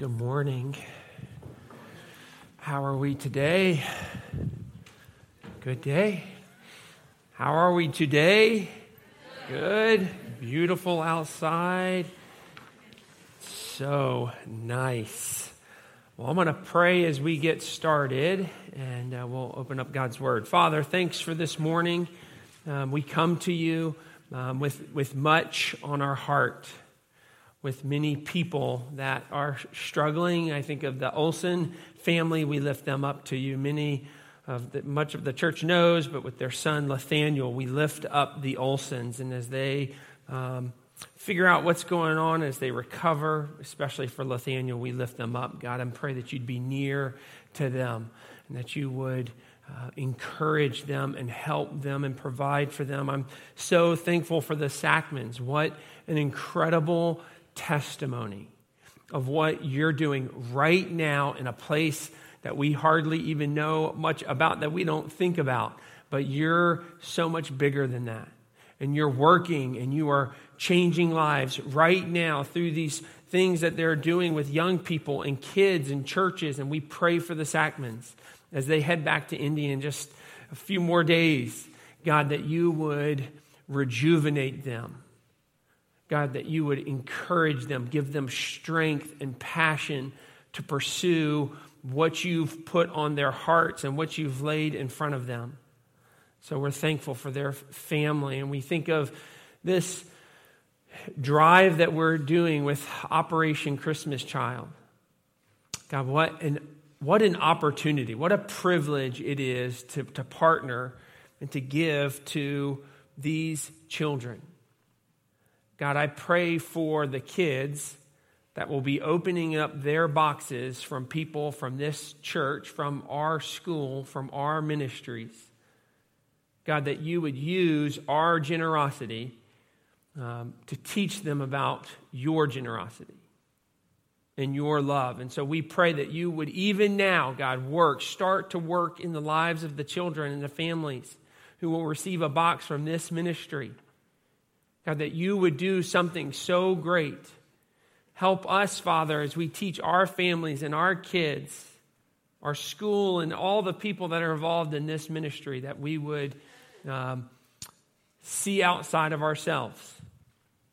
Good morning. How are we today? Good day. How are we today? Good. Beautiful outside. So nice. Well, I'm going to pray as we get started, and uh, we'll open up God's Word. Father, thanks for this morning. Um, we come to you um, with, with much on our heart with many people that are struggling. I think of the Olson family. We lift them up to you. Many of the, much of the church knows, but with their son Nathaniel, we lift up the Olsons, and as they um, figure out what's going on, as they recover, especially for Nathaniel, we lift them up. God, I pray that you'd be near to them, and that you would. Uh, encourage them and help them and provide for them. I'm so thankful for the Sackmans. What an incredible testimony of what you're doing right now in a place that we hardly even know much about, that we don't think about. But you're so much bigger than that. And you're working and you are changing lives right now through these things that they're doing with young people and kids and churches. And we pray for the Sackmans as they head back to India in just a few more days. God, that you would rejuvenate them God, that you would encourage them, give them strength and passion to pursue what you've put on their hearts and what you've laid in front of them. So we're thankful for their family. And we think of this drive that we're doing with Operation Christmas Child. God, what an, what an opportunity, what a privilege it is to, to partner and to give to these children. God, I pray for the kids that will be opening up their boxes from people from this church, from our school, from our ministries. God, that you would use our generosity um, to teach them about your generosity and your love. And so we pray that you would, even now, God, work, start to work in the lives of the children and the families who will receive a box from this ministry. God, that you would do something so great. Help us, Father, as we teach our families and our kids, our school, and all the people that are involved in this ministry, that we would um, see outside of ourselves,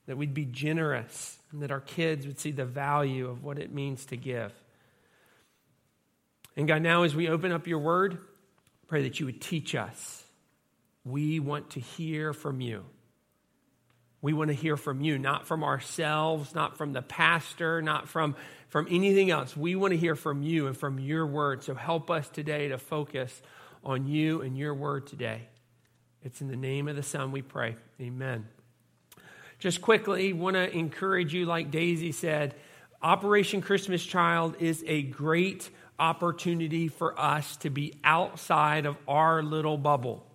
that we'd be generous, and that our kids would see the value of what it means to give. And God, now as we open up your word, pray that you would teach us. We want to hear from you. We want to hear from you, not from ourselves, not from the pastor, not from, from anything else. We want to hear from you and from your word. So help us today to focus on you and your word today. It's in the name of the Son we pray. Amen. Just quickly, want to encourage you, like Daisy said, Operation Christmas Child is a great opportunity for us to be outside of our little bubble.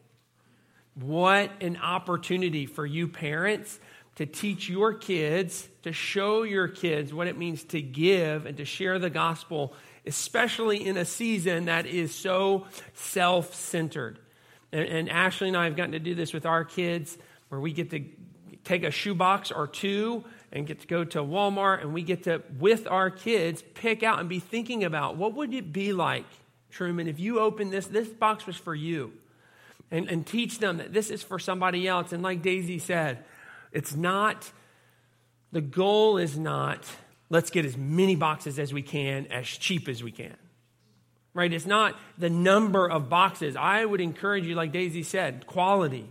What an opportunity for you parents to teach your kids, to show your kids what it means to give and to share the gospel, especially in a season that is so self centered. And, and, Ashley and I have gotten to do this with our kids, where we get to take a shoebox or two and get to go to Walmart and we get to, with our kids, pick out and be thinking about what would it be like, Truman, if you opened this, this box was for you and, and teach them that this is for somebody else. And like Daisy said, it's not, the goal is not, let's get as many boxes as we can, as cheap as we can. Right? It's not the number of boxes. I would encourage you, like Daisy said, quality.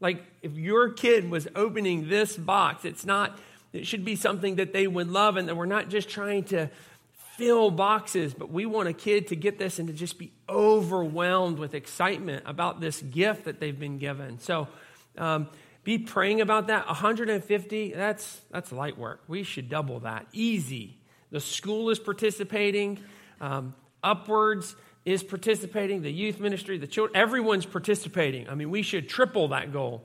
Like if your kid was opening this box, it's not, it should be something that they would love and that we're not just trying to fill boxes, but we want a kid to get this and to just be overwhelmed with excitement about this gift that they've been given. So um, be praying about that. 150, that's, that's light work. We should double that. Easy. The school is participating, um, Upwards is participating, the youth ministry, the children, everyone's participating. I mean, we should triple that goal.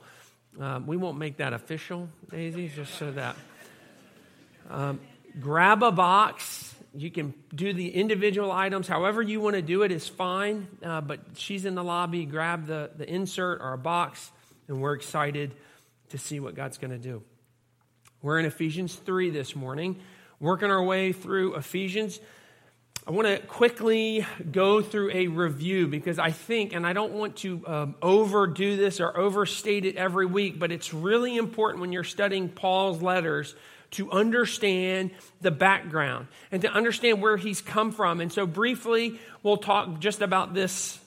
Um, we won't make that official, Daisy, just so that. Um, grab a box you can do the individual items however you want to do it is fine uh, but she's in the lobby grab the, the insert or a box and we're excited to see what god's going to do we're in ephesians 3 this morning working our way through Ephesians. I want to quickly go through a review because I think, and I don't want to um, overdo this or overstate it every week, but it's really important when you're studying Paul's letters to understand the background and to understand where he's come from. And so, briefly, we'll talk just about this,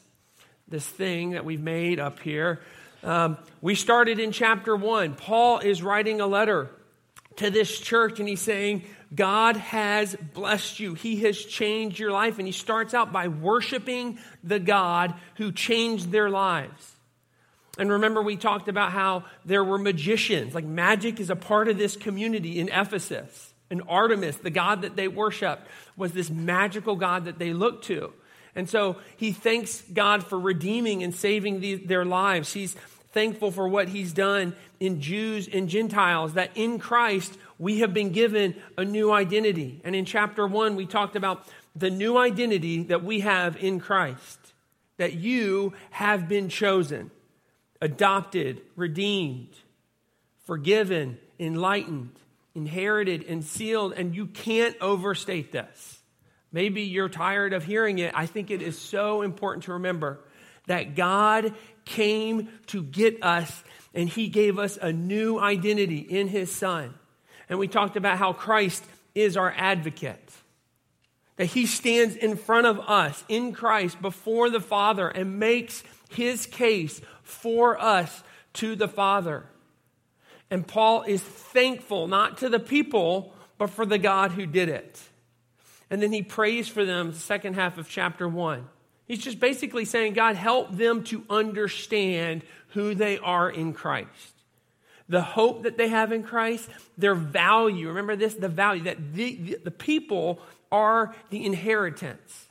this thing that we've made up here. Um, we started in chapter one. Paul is writing a letter to this church, and he's saying, God has blessed you. He has changed your life. And he starts out by worshiping the God who changed their lives. And remember, we talked about how there were magicians. Like magic is a part of this community in Ephesus. And Artemis, the God that they worshiped, was this magical God that they looked to. And so he thanks God for redeeming and saving the, their lives. He's thankful for what he's done in Jews and Gentiles, that in Christ we have been given a new identity. And in chapter one, we talked about the new identity that we have in Christ, that you have been chosen, adopted, redeemed, forgiven, enlightened, inherited, and sealed. And you can't overstate this. Maybe you're tired of hearing it. I think it is so important to remember that God came to get us and he gave us a new identity in his son. And we talked about how Christ is our advocate. That he stands in front of us in Christ before the Father and makes his case for us to the Father. And Paul is thankful not to the people, but for the God who did it. And then he prays for them, second half of chapter 1. He's just basically saying, God, help them to understand who they are in Christ. The hope that they have in Christ, their value. Remember this the value that the, the, the people are the inheritance.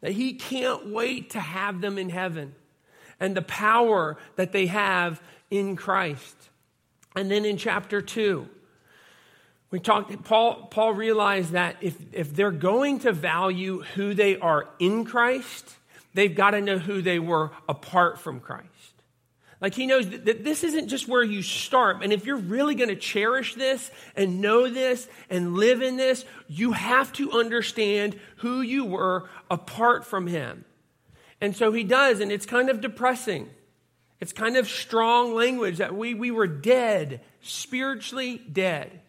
That He can't wait to have them in heaven. And the power that they have in Christ. And then in chapter 2, we talked, Paul, Paul realized that if, if they're going to value who they are in Christ, they've got to know who they were apart from Christ. Like he knows that this isn't just where you start. And if you're really going to cherish this and know this and live in this, you have to understand who you were apart from him. And so he does, and it's kind of depressing. It's kind of strong language that we, we were dead, spiritually dead.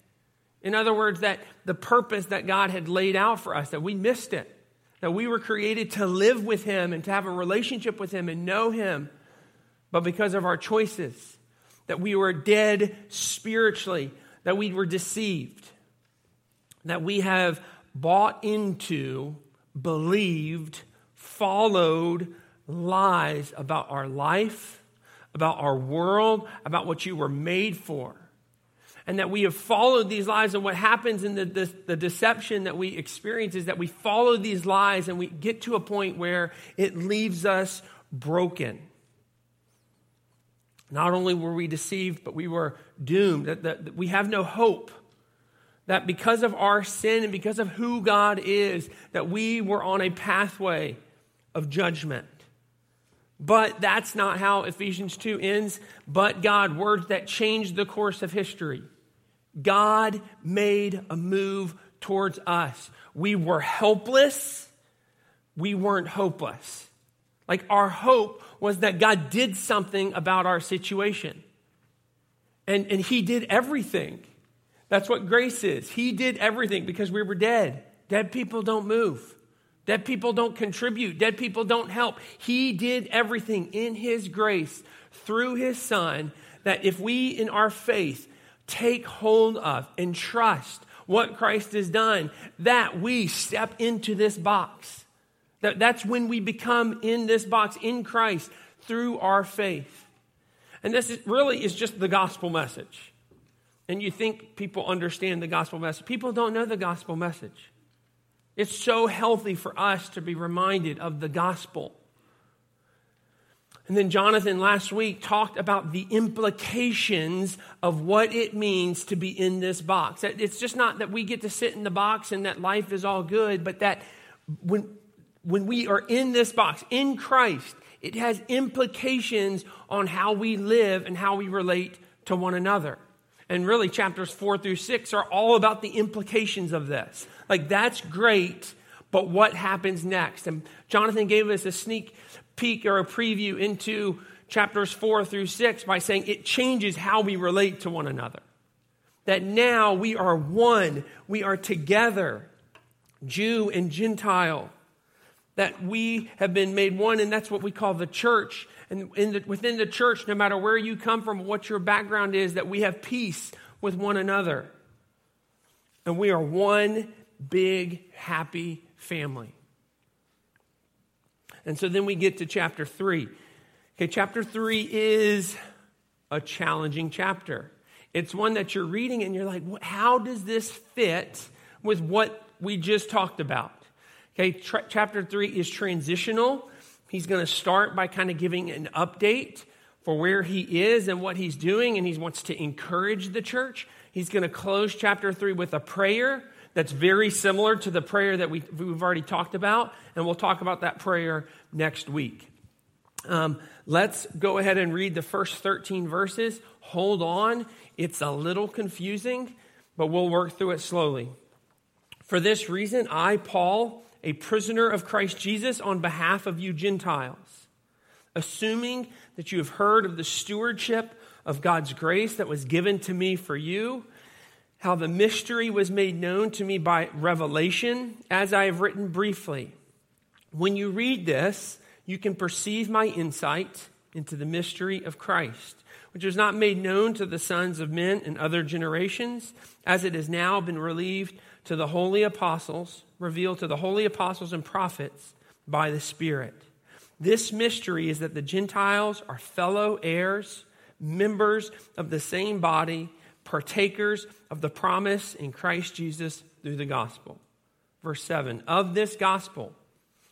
In other words, that the purpose that God had laid out for us, that we missed it. That we were created to live with Him and to have a relationship with Him and know Him. But because of our choices, that we were dead spiritually, that we were deceived, that we have bought into, believed, followed lies about our life, about our world, about what you were made for and that we have followed these lies. And what happens in the, the, the, deception that we experience is that we follow these lies and we get to a point where it leaves us broken. Not only were we deceived, but we were doomed, that, that, that we have no hope. That because of our sin and because of who God is, that we were on a pathway of judgment. But that's not how Ephesians 2 ends. But God, words that changed the course of history. God made a move towards us. We were helpless, we weren't hopeless. Like our hope was that God did something about our situation. And, and He did everything. That's what grace is. He did everything because we were dead. Dead people don't move. Dead people don't contribute. Dead people don't help. He did everything in His grace through His Son that if we, in our faith, take hold of and trust what Christ has done, that we step into this box. That, that's when we become in this box in Christ through our faith. And this is, really is just the gospel message. And you think people understand the gospel message. People don't know the gospel message. It's so healthy for us to be reminded of the gospel. And then Jonathan last week talked about the implications of what it means to be in this box. It's just not that we get to sit in the box and that life is all good, but that when, when we are in this box, in Christ, it has implications on how we live and how we relate to one another. And really, chapters four through six are all about the implications of this. Like, that's great, but what happens next? And Jonathan gave us a sneak peek or a preview into chapters four through six by saying it changes how we relate to one another. That now we are one, we are together, Jew and Gentile. That we have been made one, and that's what we call the church. And the, within the church, no matter where you come from, what your background is, that we have peace with one another. And we are one big, happy family. And so then we get to chapter 3. Okay, chapter 3 is a challenging chapter. It's one that you're reading and you're like, how does this fit with what we just talked about? Okay, tra- chapter 3 is transitional. He's going to start by kind of giving an update for where he is and what he's doing, and he wants to encourage the church. He's going to close chapter 3 with a prayer that's very similar to the prayer that we, have already talked about, and we'll talk about that prayer next week. Um, let's go ahead and read the first 13 verses. Hold on, it's a little confusing, but we'll work through it slowly. For this reason, I, Paul, a prisoner of Christ Jesus, on behalf of you Gentiles, assuming that you have heard of the stewardship of God's grace that was given to me for you how the mystery was made known to me by revelation, as I have written briefly. When you read this, you can perceive my insight into the mystery of Christ, which was not made known to the sons of men in other generations, as it has now been relieved to the holy apostles, revealed to the holy apostles and prophets by the Spirit. This mystery is that the Gentiles are fellow heirs, members of the same body partakers of the promise in Christ Jesus through the gospel. Verse 7 Of this gospel,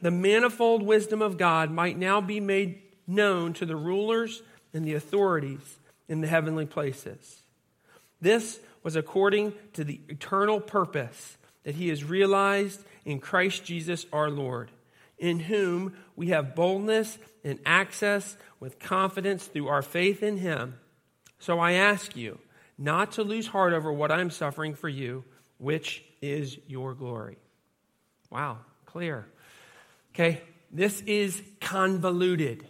the manifold wisdom of God might now be made known to the rulers and the authorities in the heavenly places. This was according to the eternal purpose that He has realized in Christ Jesus our Lord, in whom we have boldness and access with confidence through our faith in Him. So I ask you not to lose heart over what I'm suffering for you, which is your glory. Wow, clear. Okay, this is convoluted.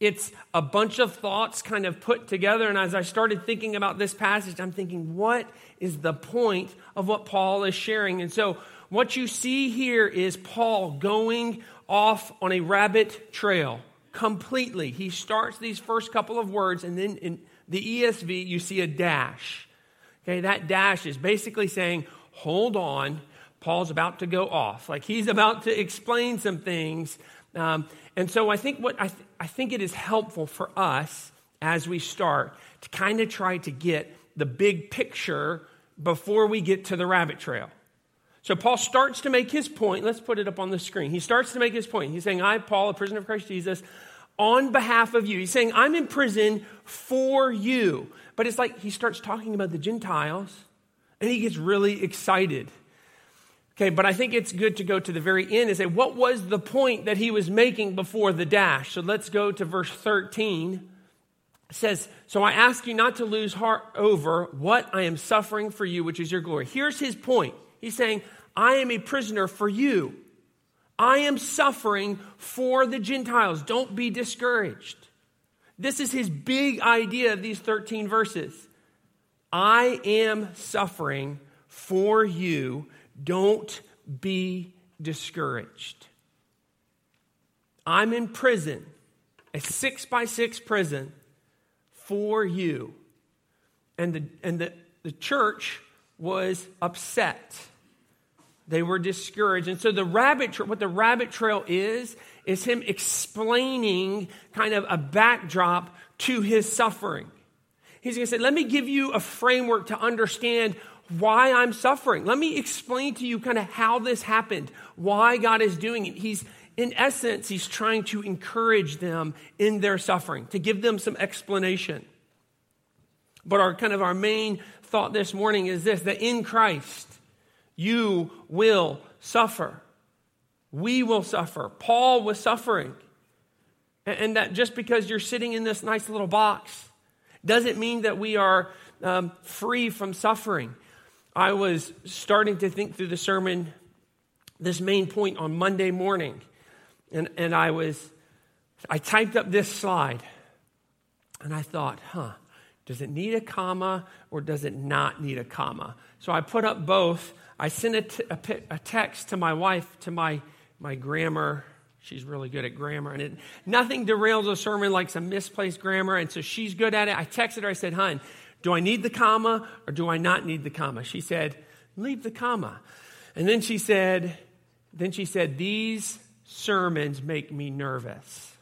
It's a bunch of thoughts kind of put together. And as I started thinking about this passage, I'm thinking, what is the point of what Paul is sharing? And so, what you see here is Paul going off on a rabbit trail completely. He starts these first couple of words, and then in, the ESV, you see a dash. Okay, that dash is basically saying, hold on, Paul's about to go off. Like he's about to explain some things. Um, and so I think what I, th- I think it is helpful for us as we start to kind of try to get the big picture before we get to the rabbit trail. So Paul starts to make his point. Let's put it up on the screen. He starts to make his point. He's saying, I, Paul, a prisoner of Christ Jesus, on behalf of you. He's saying, I'm in prison for you. But it's like he starts talking about the Gentiles and he gets really excited. Okay, but I think it's good to go to the very end and say, what was the point that he was making before the dash? So let's go to verse 13. It says, So I ask you not to lose heart over what I am suffering for you, which is your glory. Here's his point. He's saying, I am a prisoner for you. I am suffering for the Gentiles. Don't be discouraged. This is his big idea of these 13 verses. I am suffering for you. Don't be discouraged. I'm in prison, a six by six prison for you. And the, and the, the church was upset they were discouraged. And so the rabbit trail, what the rabbit trail is, is him explaining kind of a backdrop to his suffering. He's going to say, Let me give you a framework to understand why I'm suffering. Let me explain to you kind of how this happened, why God is doing it. He's, in essence, he's trying to encourage them in their suffering, to give them some explanation. But our kind of our main thought this morning is this that in Christ, you will suffer. We will suffer. Paul was suffering. And that just because you're sitting in this nice little box doesn't mean that we are um, free from suffering. I was starting to think through the sermon, this main point on Monday morning, and, and I was, I typed up this slide, and I thought, huh, does it need a comma or does it not need a comma? So I put up both. I sent a, t- a, p- a text to my wife, to my, my grammar. She's really good at grammar, and it, nothing derails a sermon like some misplaced grammar, and so she's good at it. I texted her, I said, Hun, do I need the comma or do I not need the comma? She said, Leave the comma. And then she said, then she said, These sermons make me nervous.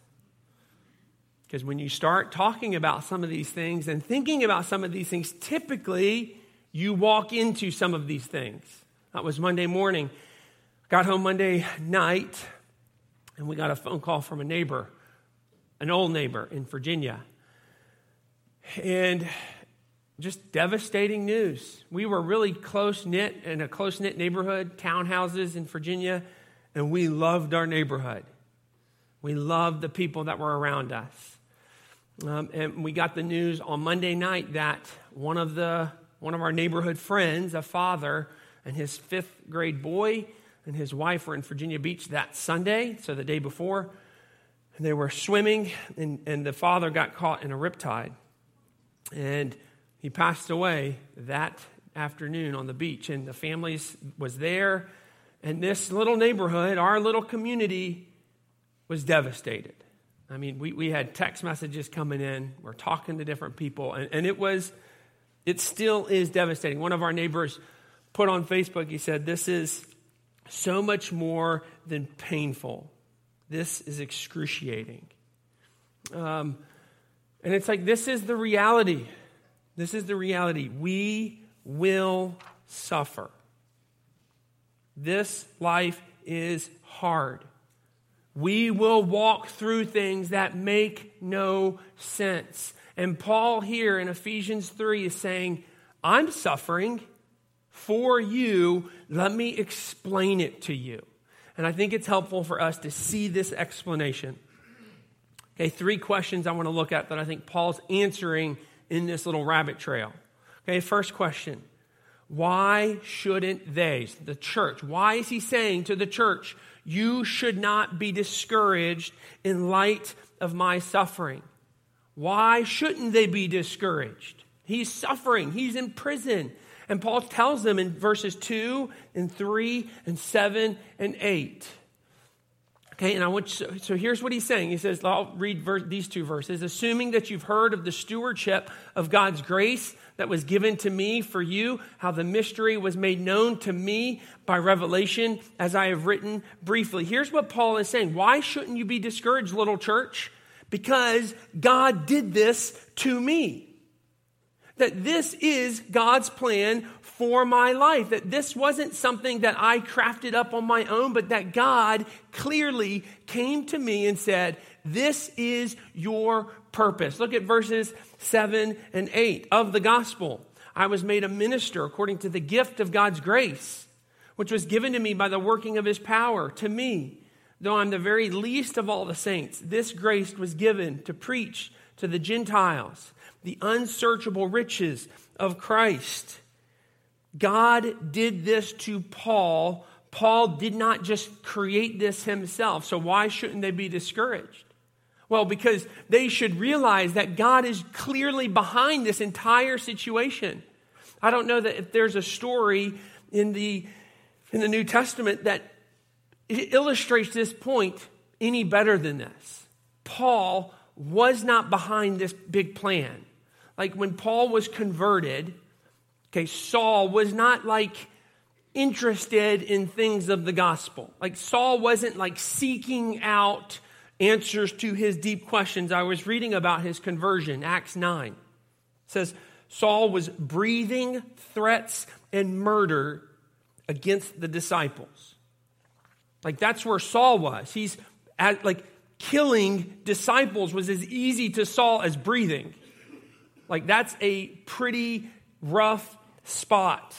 Because when you start talking about some of these things and thinking about some of these things, typically you walk into some of these things. That was Monday morning. Got home Monday night, and we got a phone call from a neighbor, an old neighbor in Virginia. And just devastating news. We were really close knit in a close knit neighborhood, townhouses in Virginia, and we loved our neighborhood. We loved the people that were around us. Um, and we got the news on Monday night that one of the one of our neighborhood friends, a father, and his fifth grade boy and his wife were in Virginia Beach that Sunday, so the day before. And they were swimming, and, and the father got caught in a riptide. And he passed away that afternoon on the beach, and the family was there. And this little neighborhood, our little community, was devastated. I mean, we, we had text messages coming in. We're talking to different people, and, and it was, it still is devastating. One of our neighbors put on Facebook, he said, This is so much more than painful. This is excruciating. Um, and it's like, this is the reality. This is the reality. We will suffer. This life is hard. We will walk through things that make no sense. And Paul here in Ephesians 3 is saying, I'm suffering for you. Let me explain it to you. And I think it's helpful for us to see this explanation. Okay, three questions I want to look at that I think Paul's answering in this little rabbit trail. Okay, first question Why shouldn't they, the church, why is he saying to the church, you should not be discouraged in light of my suffering? Why shouldn't they be discouraged? He's suffering, he's in prison. And Paul tells them in verses 2 and 3 and 7 and 8 Okay, and I want you, so here's what he's saying. He says, I'll read these two verses. Assuming that you've heard of the stewardship of God's grace that was given to me for you, how the mystery was made known to me by revelation, as I have written briefly. Here's what Paul is saying. Why shouldn't you be discouraged, little church? Because God did this to me that this is God's plan for my life. That this wasn't something that I crafted up on my own, but that God clearly came to me and said, This is your purpose. Look at verses 7 and 8 of the gospel. I was made a minister according to the gift of God's grace, which was given to me by the working of his power to me. Though I'm the very least of all the saints, this grace was given to preach to the Gentiles the unsearchable riches of Christ. God did this to Paul. Paul did not just create this himself. So, why shouldn't they be discouraged? Well, because they should realize that God is clearly behind this entire situation. I don't know that if there's a story in the, in the New Testament that illustrates this point any better than this. Paul was not behind this big plan. Like when Paul was converted, Okay, Saul was not like interested in things of the gospel. Like Saul wasn't like seeking out answers to his deep questions. I was reading about his conversion, Acts 9. It says Saul was breathing threats and murder against the disciples. Like that's where Saul was. He's at, like killing disciples was as easy to Saul as breathing. Like that's a pretty rough spot.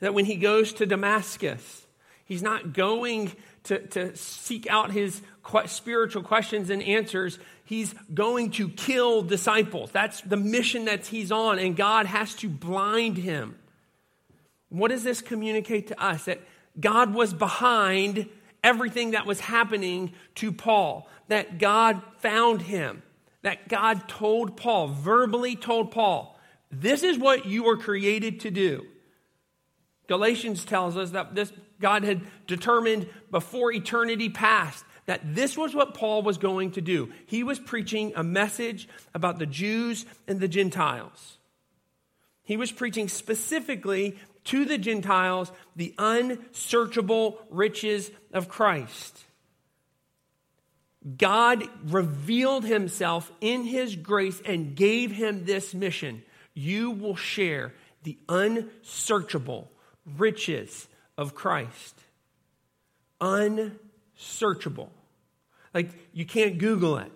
That when he goes to Damascus, he's not going to, to seek out his spiritual questions and answers. He's going to kill disciples. That's the mission that he's on, and God has to blind him. What does this communicate to us? That God was behind everything that was happening to Paul, that God found him, that God told Paul, verbally told Paul, this is what you were created to do. Galatians tells us that this God had determined before eternity past that this was what Paul was going to do. He was preaching a message about the Jews and the Gentiles. He was preaching specifically to the Gentiles the unsearchable riches of Christ. God revealed himself in his grace and gave him this mission. You will share the unsearchable riches of Christ. Unsearchable. Like you can't Google it.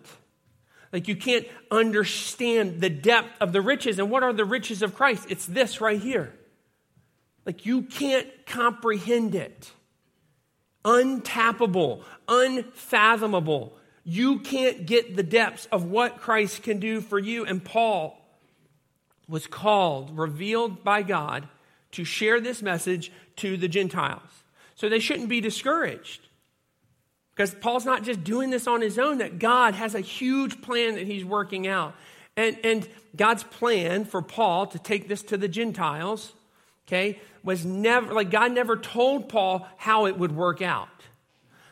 Like you can't understand the depth of the riches. And what are the riches of Christ? It's this right here. Like you can't comprehend it. Untappable, unfathomable. You can't get the depths of what Christ can do for you. And Paul was called, revealed by God, to share this message to the Gentiles. So they shouldn't be discouraged. Because Paul's not just doing this on his own, that God has a huge plan that he's working out. And, and God's plan for Paul to take this to the Gentiles, okay, was never, like, God never told Paul how it would work out.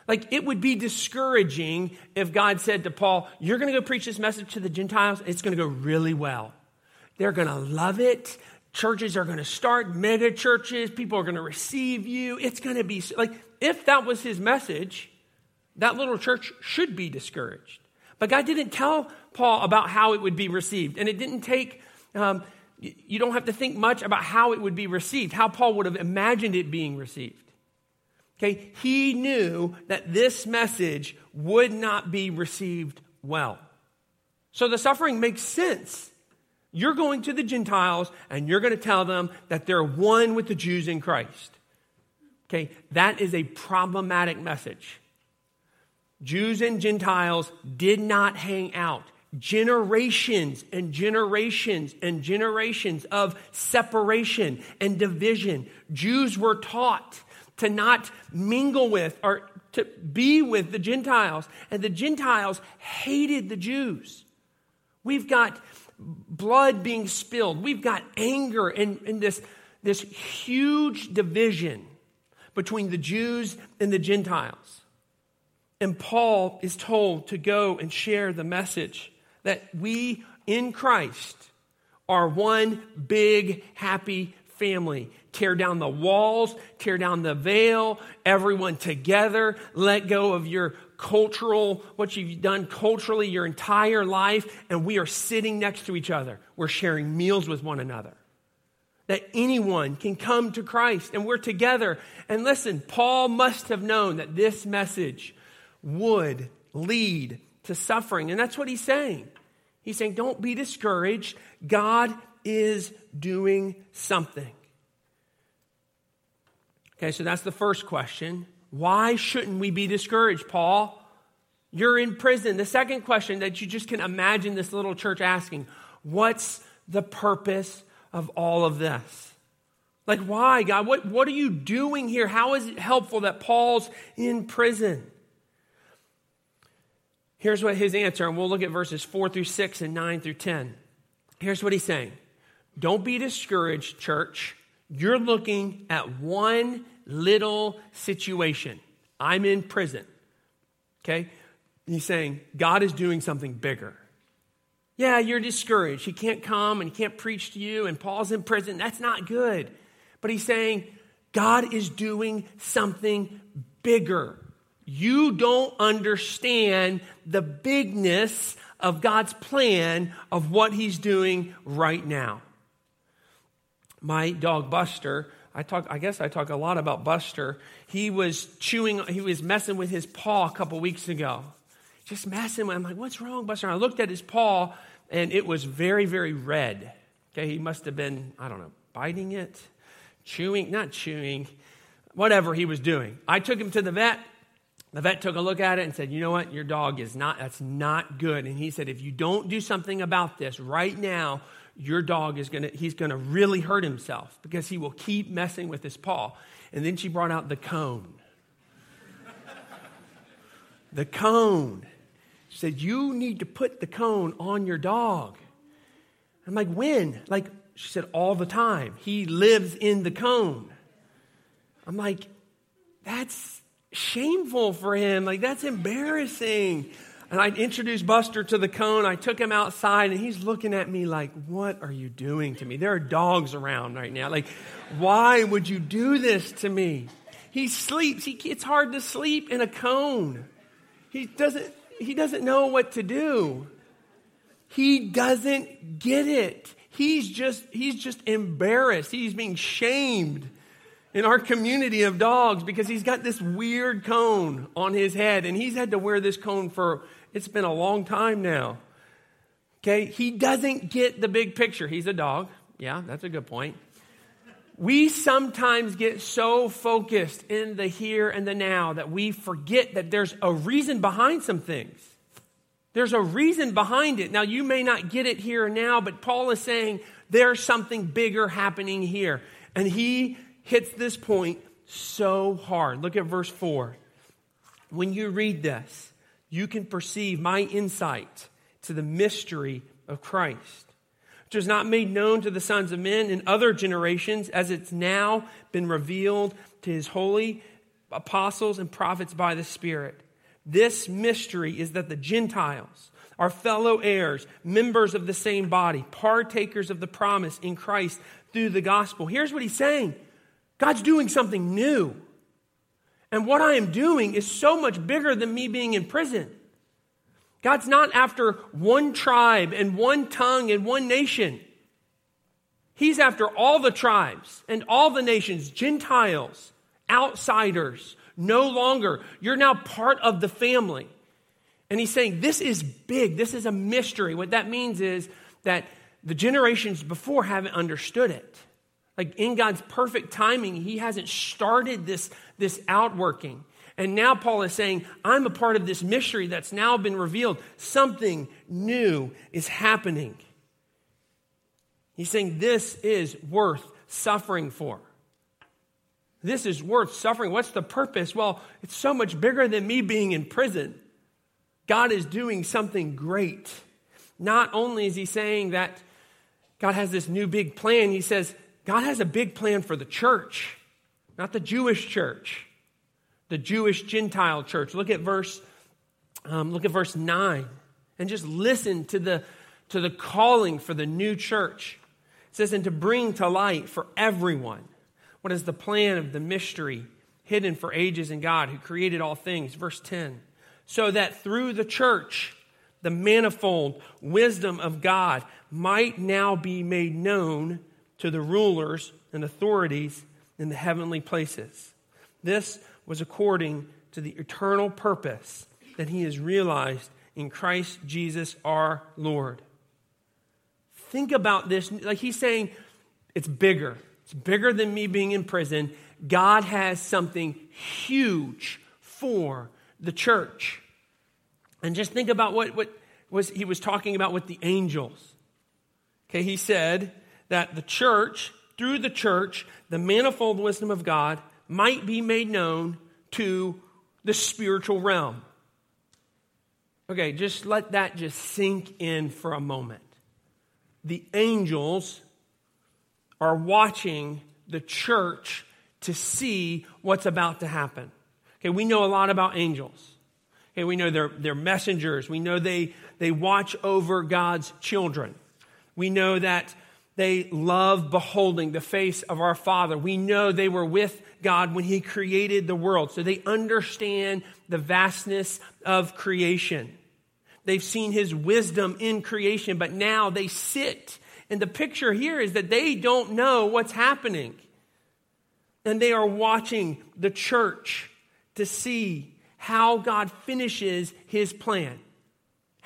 Like, it would be discouraging if God said to Paul, You're going to go preach this message to the Gentiles, it's going to go really well. They're going to love it. Churches are going to start, mega churches. People are going to receive you. It's going to be like, if that was his message, that little church should be discouraged. But God didn't tell Paul about how it would be received. And it didn't take, um, you don't have to think much about how it would be received, how Paul would have imagined it being received. Okay, he knew that this message would not be received well. So the suffering makes sense. You're going to the Gentiles and you're going to tell them that they're one with the Jews in Christ. Okay, that is a problematic message. Jews and Gentiles did not hang out. Generations and generations and generations of separation and division. Jews were taught to not mingle with or to be with the Gentiles, and the Gentiles hated the Jews. We've got blood being spilled. We've got anger and, and this, this huge division between the Jews and the Gentiles. And Paul is told to go and share the message that we in Christ are one big happy family. Tear down the walls, tear down the veil, everyone together, let go of your cultural, what you've done culturally your entire life, and we are sitting next to each other. We're sharing meals with one another. That anyone can come to Christ and we're together. And listen, Paul must have known that this message would lead to suffering. And that's what he's saying. He's saying, don't be discouraged. God is doing something. Okay, so that's the first question. Why shouldn't we be discouraged, Paul? You're in prison. The second question that you just can imagine this little church asking what's the purpose of all of this? Like, why, God? What, what are you doing here? How is it helpful that Paul's in prison? Here's what his answer, and we'll look at verses 4 through 6 and 9 through 10. Here's what he's saying Don't be discouraged, church. You're looking at one little situation. I'm in prison. Okay? he's saying, God is doing something bigger. Yeah, you're discouraged. He can't come and he can't preach to you, and Paul's in prison. That's not good. But he's saying, God is doing something bigger. You don't understand the bigness of God's plan of what He's doing right now. My dog Buster, I talk I guess I talk a lot about Buster. He was chewing, he was messing with his paw a couple weeks ago. Just messing with I'm like, what's wrong, Buster? And I looked at his paw and it was very, very red. Okay, he must have been, I don't know, biting it, chewing, not chewing, whatever he was doing. I took him to the vet. The vet took a look at it and said, You know what? Your dog is not, that's not good. And he said, If you don't do something about this right now, your dog is going to, he's going to really hurt himself because he will keep messing with his paw. And then she brought out the cone. the cone. She said, You need to put the cone on your dog. I'm like, When? Like, she said, All the time. He lives in the cone. I'm like, That's shameful for him. Like, that's embarrassing. And I introduced Buster to the cone. I took him outside, and he's looking at me like, What are you doing to me? There are dogs around right now. Like, why would you do this to me? He sleeps. He, it's hard to sleep in a cone. He doesn't, he doesn't know what to do. He doesn't get it. He's just, he's just embarrassed. He's being shamed in our community of dogs because he's got this weird cone on his head and he's had to wear this cone for it's been a long time now. Okay he doesn't get the big picture. He's a dog. Yeah that's a good point. We sometimes get so focused in the here and the now that we forget that there's a reason behind some things. There's a reason behind it. Now you may not get it here and now but paul is saying there's something bigger happening here. And he hits this point so hard. Look at verse 4. When you read this, you can perceive my insight to the mystery of Christ, which was not made known to the sons of men in other generations, as it's now been revealed to his holy apostles and prophets by the Spirit. This mystery is that the Gentiles are fellow heirs, members of the same body, partakers of the promise in Christ through the gospel. Here's what he's saying God's doing something new. And what I am doing is so much bigger than me being in prison. God's not after one tribe and one tongue and one nation. He's after all the tribes and all the nations, Gentiles, outsiders. No longer. You're now part of the family. And he's saying this is big. This is a mystery. What that means is that the generations before haven't understood it. Like in God's perfect timing, He hasn't started this, this outworking. And now Paul is saying, I'm a part of this mystery that's now been revealed. Something new is happening. He's saying this is worth suffering for. This is worth suffering. What's the purpose? Well, it's so much bigger than me being in prison. God is doing something great. Not only is he saying that God has this new big plan, he says, God has a big plan for the church, not the Jewish church, the Jewish Gentile church. Look at verse, um, look at verse 9 and just listen to the, to the calling for the new church. It says, and to bring to light for everyone what is the plan of the mystery hidden for ages in God who created all things. Verse 10 so that through the church, the manifold wisdom of God might now be made known to the rulers and authorities in the heavenly places. This was according to the eternal purpose that he has realized in Christ Jesus our Lord. Think about this. Like he's saying, it's bigger. It's bigger than me being in prison. God has something huge for the church. And just think about what, what was he was talking about with the angels. Okay, he said, that the church, through the church, the manifold wisdom of God might be made known to the spiritual realm. Okay, just let that just sink in for a moment. The angels are watching the church to see what's about to happen. Okay, we know a lot about angels. Okay, we know they're, they're messengers. We know they, they watch over God's children. We know that they love beholding the face of our Father. We know they were with God when He created the world, so they understand the vastness of creation. They've seen his wisdom in creation, but now they sit. And the picture here is that they don't know what's happening. And they are watching the church to see how God finishes his plan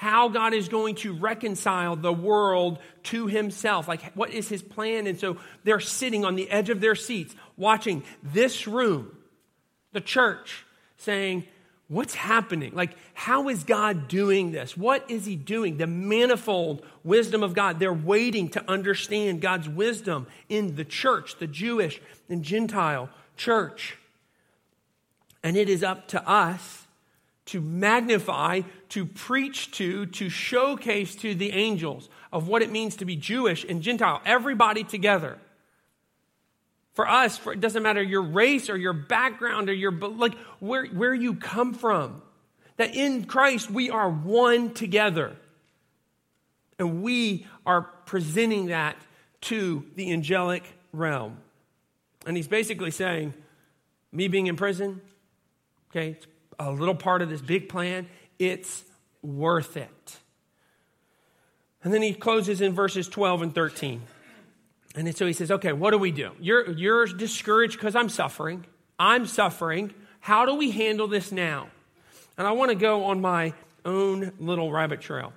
how God is going to reconcile the world to himself. Like, what is his plan? And so they're sitting on the edge of their seats, watching this room, the church, saying, What's happening? Like, how is God doing this? What is he doing? The manifold wisdom of God. They're waiting to understand God's wisdom in the church, the Jewish and Gentile church. And it is up to us to magnify, to preach to, to showcase to the angels of what it means to be Jewish and Gentile, everybody together. For us, for, it doesn't matter your race or your background or your, like, where, where you come from. That in Christ we are one together. And we are presenting that to the angelic realm. And he's basically saying, me being in prison, okay, it's a little part of this big plan, it's worth it. And then he closes in verses 12 and 13. And so he says, okay, what do we do? You're, you're discouraged because I'm suffering. I'm suffering. How do we handle this now? And I want to go on my own little rabbit trail.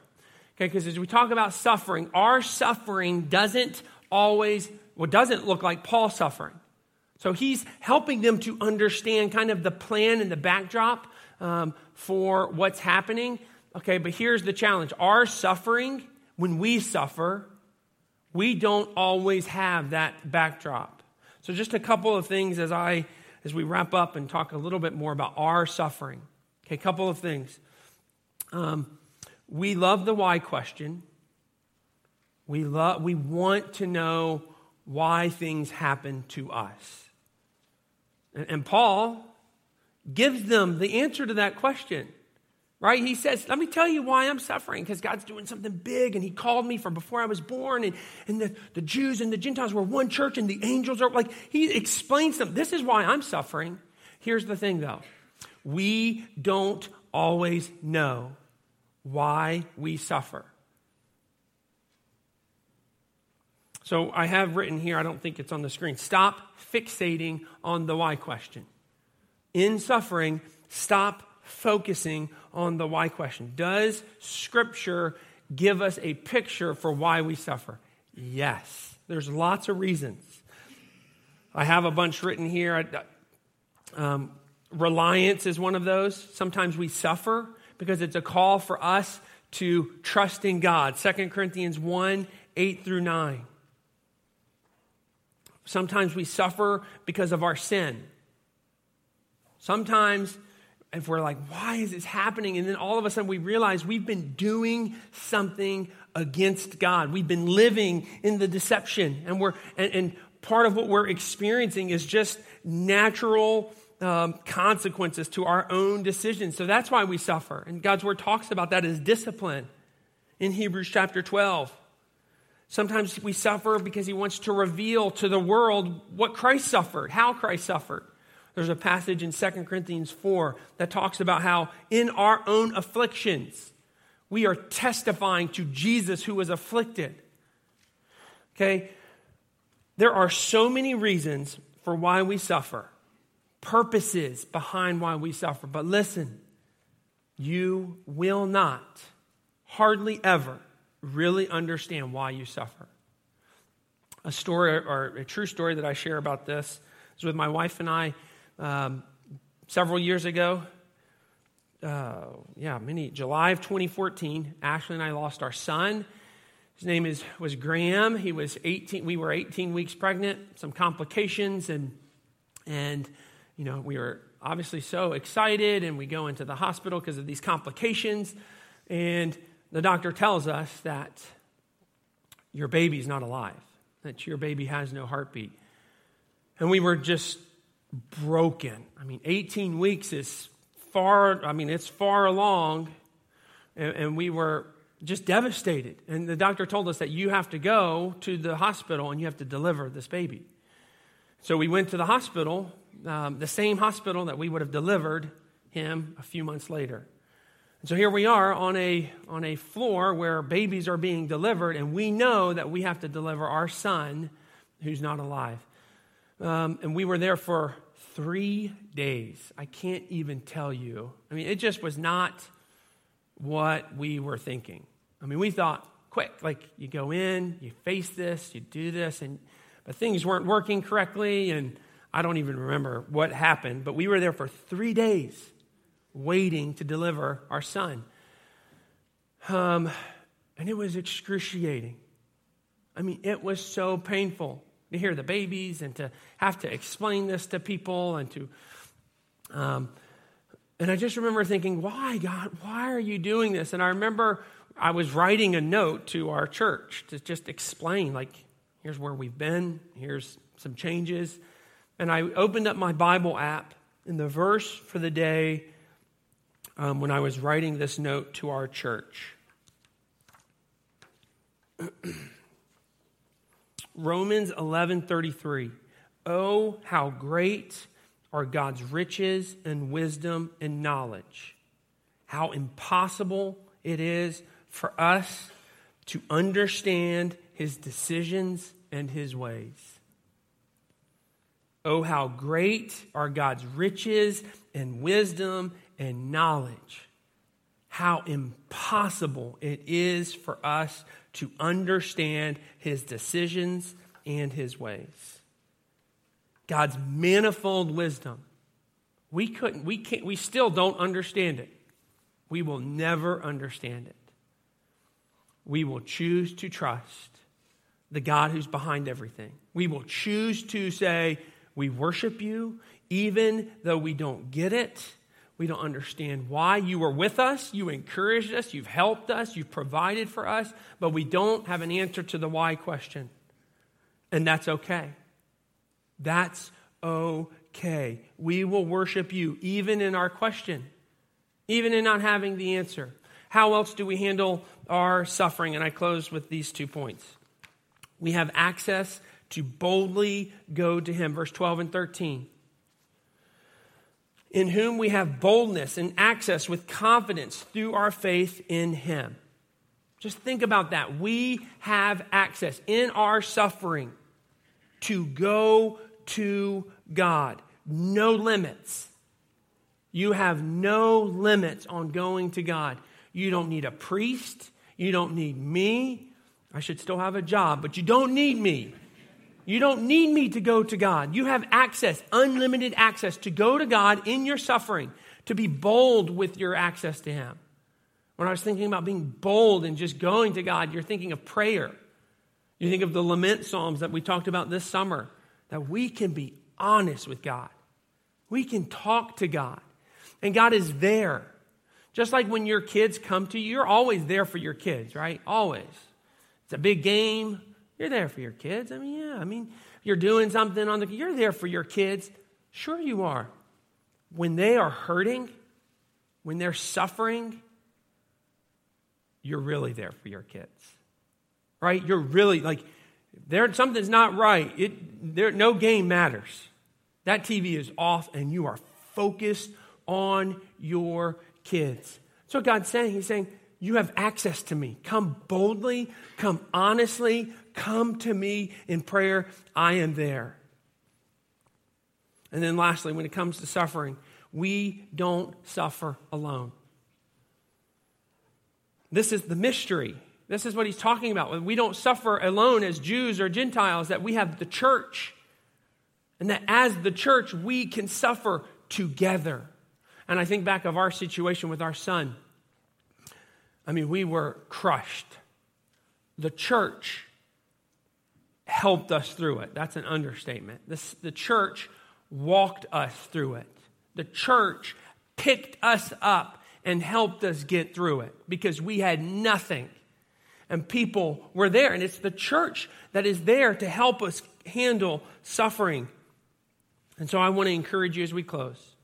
Okay, because as we talk about suffering, our suffering doesn't always, well, doesn't look like Paul's suffering. So he's helping them to understand kind of the plan and the backdrop um, for what's happening. Okay, but here's the challenge our suffering, when we suffer, we don't always have that backdrop. So just a couple of things as I as we wrap up and talk a little bit more about our suffering. Okay, a couple of things. Um, we love the why question. We love we want to know why things happen to us. And, and Paul gives them the answer to that question. Right? He says, Let me tell you why I'm suffering, because God's doing something big, and He called me from before I was born, and, and the, the Jews and the Gentiles were one church, and the angels are like, He explains them. This is why I'm suffering. Here's the thing, though we don't always know why we suffer. So I have written here, I don't think it's on the screen stop fixating on the why question. In suffering, stop focusing on the why question. Does Scripture give us a picture for why we suffer? Yes. There's lots of reasons. I have a bunch written here. Um, reliance is one of those. Sometimes we suffer because it's a call for us to trust in God. 2 Corinthians 1 8 through 9. Sometimes we suffer because of our sin. Sometimes, if we're like, why is this happening? And then all of a sudden we realize we've been doing something against God. We've been living in the deception. And, we're, and, and part of what we're experiencing is just natural um, consequences to our own decisions. So that's why we suffer. And God's word talks about that as discipline in Hebrews chapter 12. Sometimes we suffer because he wants to reveal to the world what Christ suffered, how Christ suffered. There's a passage in 2 Corinthians 4 that talks about how in our own afflictions, we are testifying to Jesus who was afflicted. Okay? There are so many reasons for why we suffer, purposes behind why we suffer. But listen, you will not, hardly ever, really understand why you suffer. A story, or a true story that I share about this, is with my wife and I um, several years ago. Uh, yeah, many July of 2014. Ashley and I lost our son. His name is was Graham. He was 18. We were 18 weeks pregnant. Some complications, and and you know we were obviously so excited, and we go into the hospital because of these complications, and the doctor tells us that your baby's not alive, that your baby has no heartbeat. And we were just broken. I mean, 18 weeks is far, I mean, it's far along. And, and, we were just devastated. And the doctor told us that you have to go to the hospital and you have to deliver this baby. So we went to the hospital, um, the same hospital that we would have delivered him a few months later. So here we are on a, on a floor where babies are being delivered, and we know that we have to deliver our son who's not alive. Um, and we were there for three days. I can't even tell you. I mean, it just was not what we were thinking. I mean, we thought, quick, like you go in, you face this, you do this, and but things weren't working correctly, and I don't even remember what happened, but we were there for three days waiting to deliver our son. Um, and it was excruciating. I mean, it was so painful to hear the babies and to have to explain this to people and to. Um, and I just remember thinking, why, God, why are you doing this? And I remember I was writing a note to our church to just explain, like, here's where we've been, here's some changes. And I opened up my Bible app, and the verse for the day um, when I was writing this note to our church. Romans 11:33. Oh, how great are God's riches and wisdom and knowledge. How impossible it is for us to understand his decisions and his ways. Oh, how great are God's riches and wisdom and knowledge. How impossible it is for us to understand his decisions and his ways. God's manifold wisdom. We couldn't, we can't, we still don't understand it. We will never understand it. We will choose to trust the God who's behind everything. We will choose to say, We worship you, even though we don't get it. We don't understand why. You were with us, you encouraged us, you've helped us, you've provided for us, but we don't have an answer to the why question. And that's okay. That's okay. We will worship you even in our question, even in not having the answer. How else do we handle our suffering? And I close with these two points. We have access to boldly go to Him. Verse 12 and 13 in whom we have boldness and access with confidence through our faith in Him. Just think about that. We have access in our suffering to go to God. No limits. You have no limits on going to God. You don't need a priest. You don't need me. I should still have a job, but you don't need me. You don't need me to go to God. You have access, unlimited access to go to God in your suffering, to be bold with your access to Him. When I was thinking about being bold and just going to God, you're thinking of prayer. You think of the lament psalms that we talked about this summer, that we can be honest with God. We can talk to God, and God is there. Just like when your kids come to you, you're always there for your kids, right? Always. It's a big game, you're there for your kids. I mean, yeah, I mean, you're doing something on the, you're there for your kids. Sure, you are. When they are hurting, when they're suffering, you're really there for your kids. Right? You're really like, there something's not right. It there no game matters. That TV is off and you are focused on your kids. That's what God's saying. He's saying, You have access to me. Come boldly, come honestly, Come to me in prayer. I am there. And then, lastly, when it comes to suffering, we don't suffer alone. This is the mystery. This is what he's talking about. We don't suffer alone as Jews or Gentiles, that we have the church. And that as the church, we can suffer together. And I think back of our situation with our son. I mean, we were crushed. The church helped us through it. That's an understatement. This, the church walked us through it. The church picked us up and helped us get through it because we had nothing. And people were there. And it's the church that is there to help us handle suffering. And so I want to encourage you as we close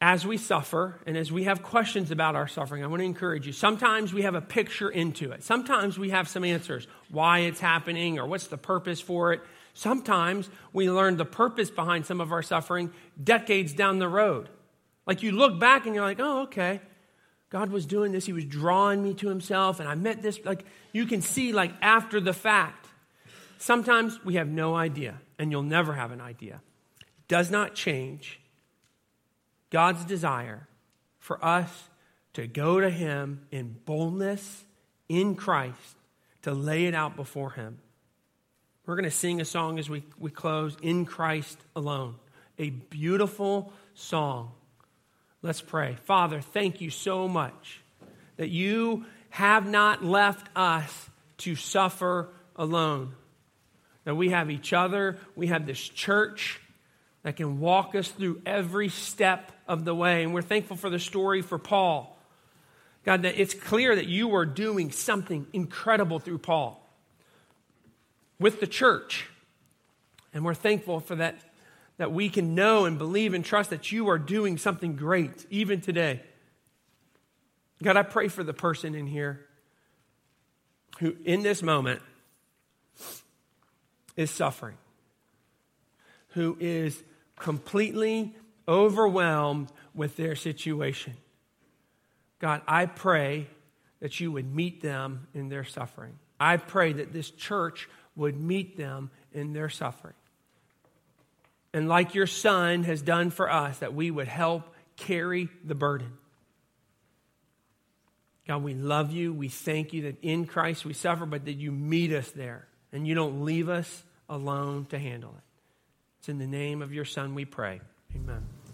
as we suffer and as we have questions about our suffering, I want to encourage you. Sometimes we have a picture into it. Sometimes we have some answers why it's happening or what's the purpose for it. Sometimes we learn the purpose behind some of our suffering decades down the road. Like you look back and you're like, oh, okay. God was doing this. He was drawing me to himself, and I met this. Like you can see, like after the fact. Sometimes we have no idea, and you'll never have an idea. Does not change God's desire for us to go to Him in boldness in Christ, to lay it out before Him. We're going to sing a song as we, we close, In Christ Alone. A beautiful song. Let's pray. Father, thank you so much that you have not left us to suffer alone. That we have each other, we have this church that can walk us through every step of the way. And we're thankful for the story for Paul God, that it's clear that you are doing something incredible through Paul with the church. And we're thankful for that, that we can know and believe and trust that you are doing something great even today. God, I pray for the person in here who, in this moment, is suffering, who is completely overwhelmed with their situation. God, I pray that you would meet them in their suffering. I pray that this church would meet them in their suffering. And like your son has done for us, that we would help carry the burden. God, we love you. We thank you that in Christ we suffer, but that you meet us there and you don't leave us alone to handle it. It's in the name of your son we pray. Amen.